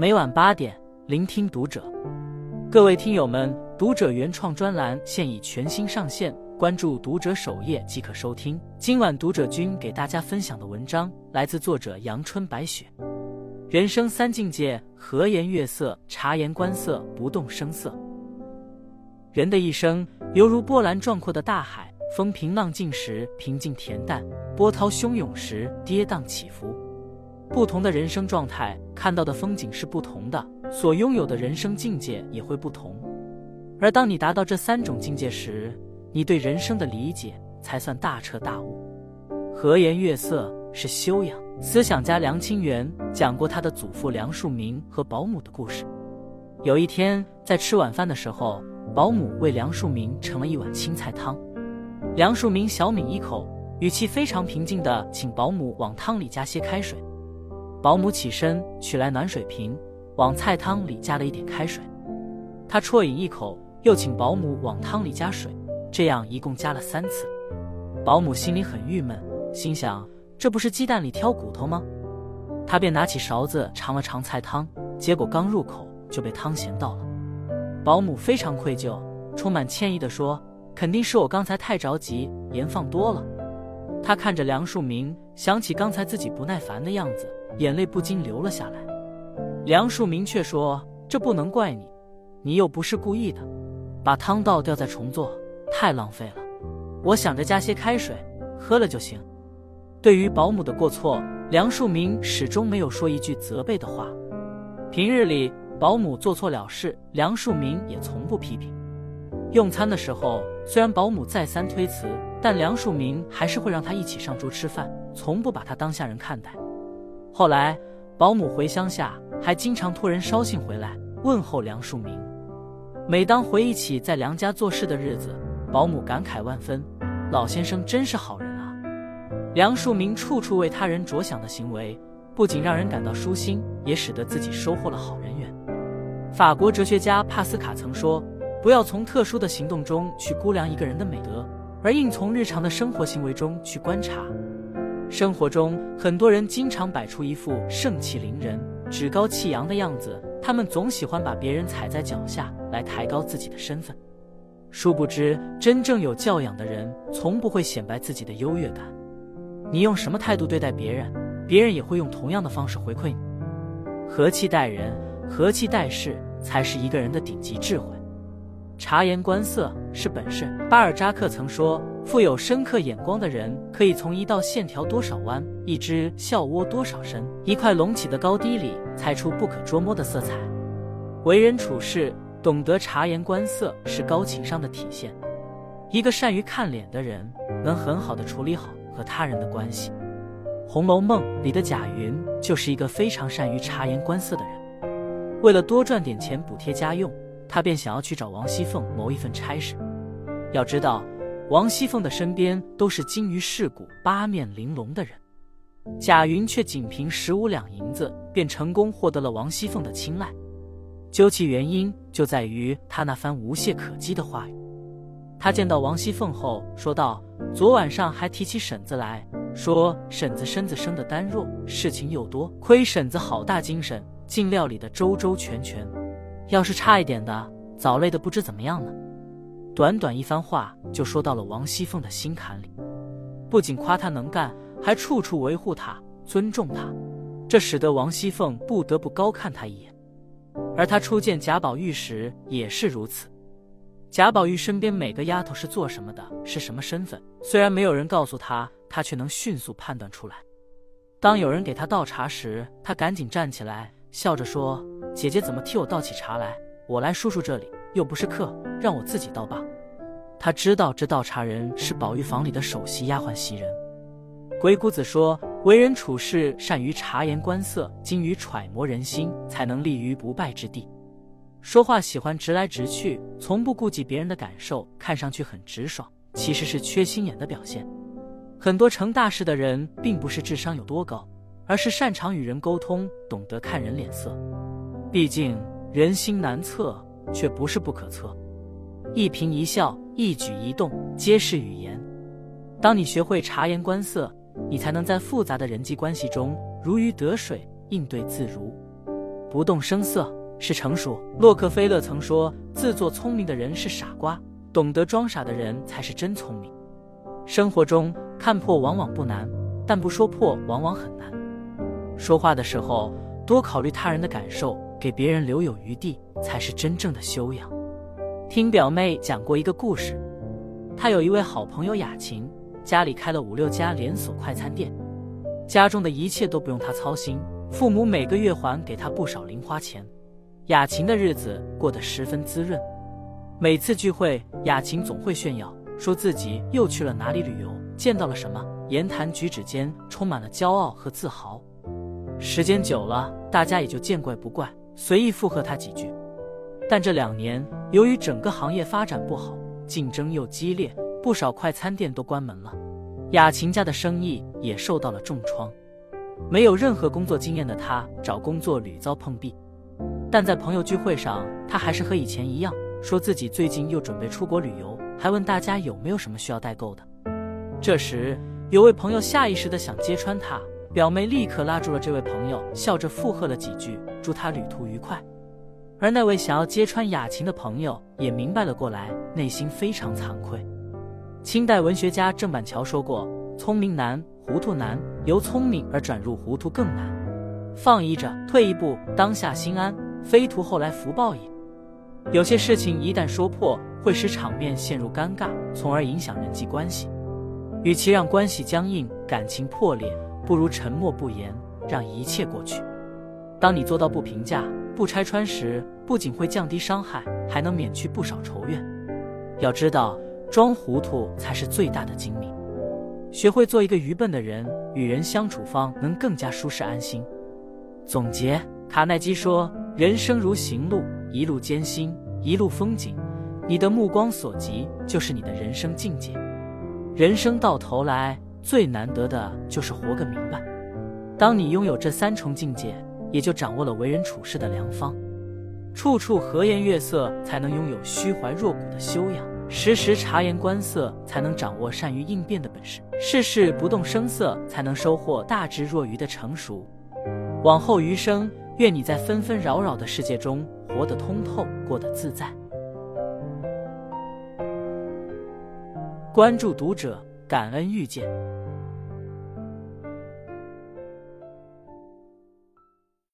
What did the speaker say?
每晚八点，聆听读者。各位听友们，读者原创专栏现已全新上线，关注读者首页即可收听。今晚读者君给大家分享的文章来自作者阳春白雪。人生三境界：和颜悦色、察言观色、不动声色。人的一生犹如波澜壮阔的大海，风平浪静时平静恬淡，波涛汹涌时跌宕起伏。不同的人生状态，看到的风景是不同的，所拥有的人生境界也会不同。而当你达到这三种境界时，你对人生的理解才算大彻大悟。和颜悦色是修养。思想家梁清源讲过他的祖父梁漱溟和保姆的故事。有一天在吃晚饭的时候，保姆为梁漱溟盛了一碗青菜汤，梁漱溟小抿一口，语气非常平静地请保姆往汤里加些开水。保姆起身取来暖水瓶，往菜汤里加了一点开水。他啜饮一口，又请保姆往汤里加水，这样一共加了三次。保姆心里很郁闷，心想：这不是鸡蛋里挑骨头吗？他便拿起勺子尝了尝菜汤，结果刚入口就被汤咸到了。保姆非常愧疚，充满歉意地说：“肯定是我刚才太着急，盐放多了。”他看着梁漱溟，想起刚才自己不耐烦的样子。眼泪不禁流了下来，梁漱溟却说：“这不能怪你，你又不是故意的，把汤倒掉再重做，太浪费了。我想着加些开水，喝了就行。”对于保姆的过错，梁漱溟始终没有说一句责备的话。平日里，保姆做错了事，梁漱溟也从不批评。用餐的时候，虽然保姆再三推辞，但梁漱溟还是会让他一起上桌吃饭，从不把他当下人看待。后来，保姆回乡下，还经常托人捎信回来问候梁漱溟。每当回忆起在梁家做事的日子，保姆感慨万分：“老先生真是好人啊！”梁漱溟处处为他人着想的行为，不仅让人感到舒心，也使得自己收获了好人缘。法国哲学家帕斯卡曾说：“不要从特殊的行动中去估量一个人的美德，而应从日常的生活行为中去观察。”生活中，很多人经常摆出一副盛气凌人、趾高气扬的样子，他们总喜欢把别人踩在脚下来抬高自己的身份。殊不知，真正有教养的人从不会显摆自己的优越感。你用什么态度对待别人，别人也会用同样的方式回馈你。和气待人，和气待事，才是一个人的顶级智慧。察言观色是本事。巴尔扎克曾说。富有深刻眼光的人，可以从一道线条多少弯、一只笑窝多少深、一块隆起的高低里猜出不可捉摸的色彩。为人处事，懂得察言观色是高情商的体现。一个善于看脸的人，能很好的处理好和他人的关系。《红楼梦》里的贾云就是一个非常善于察言观色的人。为了多赚点钱补贴家用，他便想要去找王熙凤谋一份差事。要知道。王熙凤的身边都是精于世故、八面玲珑的人，贾云却仅凭十五两银子便成功获得了王熙凤的青睐。究其原因，就在于他那番无懈可击的话语。他见到王熙凤后说道：“昨晚上还提起婶子来说，婶子身子生的单弱，事情又多，亏婶子好大精神，竟料理的周周全全。要是差一点的，早累得不知怎么样了。”短短一番话就说到了王熙凤的心坎里，不仅夸她能干，还处处维护她、尊重她，这使得王熙凤不得不高看她一眼。而她初见贾宝玉时也是如此。贾宝玉身边每个丫头是做什么的，是什么身份，虽然没有人告诉她，她却能迅速判断出来。当有人给她倒茶时，她赶紧站起来，笑着说：“姐姐怎么替我倒起茶来？我来叔叔这里又不是客，让我自己倒吧。”他知道这倒茶人是宝玉房里的首席丫鬟袭人。鬼谷子说：“为人处事善于察言观色，精于揣摩人心，才能立于不败之地。说话喜欢直来直去，从不顾及别人的感受，看上去很直爽，其实是缺心眼的表现。很多成大事的人，并不是智商有多高，而是擅长与人沟通，懂得看人脸色。毕竟人心难测，却不是不可测。一颦一笑。”一举一动皆是语言。当你学会察言观色，你才能在复杂的人际关系中如鱼得水，应对自如。不动声色是成熟。洛克菲勒曾说：“自作聪明的人是傻瓜，懂得装傻的人才是真聪明。”生活中看破往往不难，但不说破往往很难。说话的时候多考虑他人的感受，给别人留有余地，才是真正的修养。听表妹讲过一个故事，她有一位好朋友雅琴，家里开了五六家连锁快餐店，家中的一切都不用她操心，父母每个月还给她不少零花钱，雅琴的日子过得十分滋润。每次聚会，雅琴总会炫耀。说自己又去了哪里旅游，见到了什么，言谈举止间充满了骄傲和自豪。时间久了，大家也就见怪不怪，随意附和他几句。但这两年，由于整个行业发展不好，竞争又激烈，不少快餐店都关门了，雅琴家的生意也受到了重创。没有任何工作经验的他，找工作屡遭碰壁。但在朋友聚会上，他还是和以前一样，说自己最近又准备出国旅游。还问大家有没有什么需要代购的。这时，有位朋友下意识的想揭穿他，表妹立刻拉住了这位朋友，笑着附和了几句，祝他旅途愉快。而那位想要揭穿雅琴的朋友也明白了过来，内心非常惭愧。清代文学家郑板桥说过：“聪明难，糊涂难；由聪明而转入糊涂更难。放一着，退一步，当下心安，非图后来福报也。”有些事情一旦说破，会使场面陷入尴尬，从而影响人际关系。与其让关系僵硬、感情破裂，不如沉默不言，让一切过去。当你做到不评价、不拆穿时，不仅会降低伤害，还能免去不少仇怨。要知道，装糊涂才是最大的精明。学会做一个愚笨的人，与人相处方能更加舒适安心。总结：卡耐基说：“人生如行路。”一路艰辛，一路风景，你的目光所及就是你的人生境界。人生到头来最难得的就是活个明白。当你拥有这三重境界，也就掌握了为人处事的良方。处处和颜悦色，才能拥有虚怀若谷的修养；时时察言观色，才能掌握善于应变的本事；事事不动声色，才能收获大智若愚的成熟。往后余生，愿你在纷纷扰扰的世界中。活得通透，过得自在。关注读者，感恩遇见。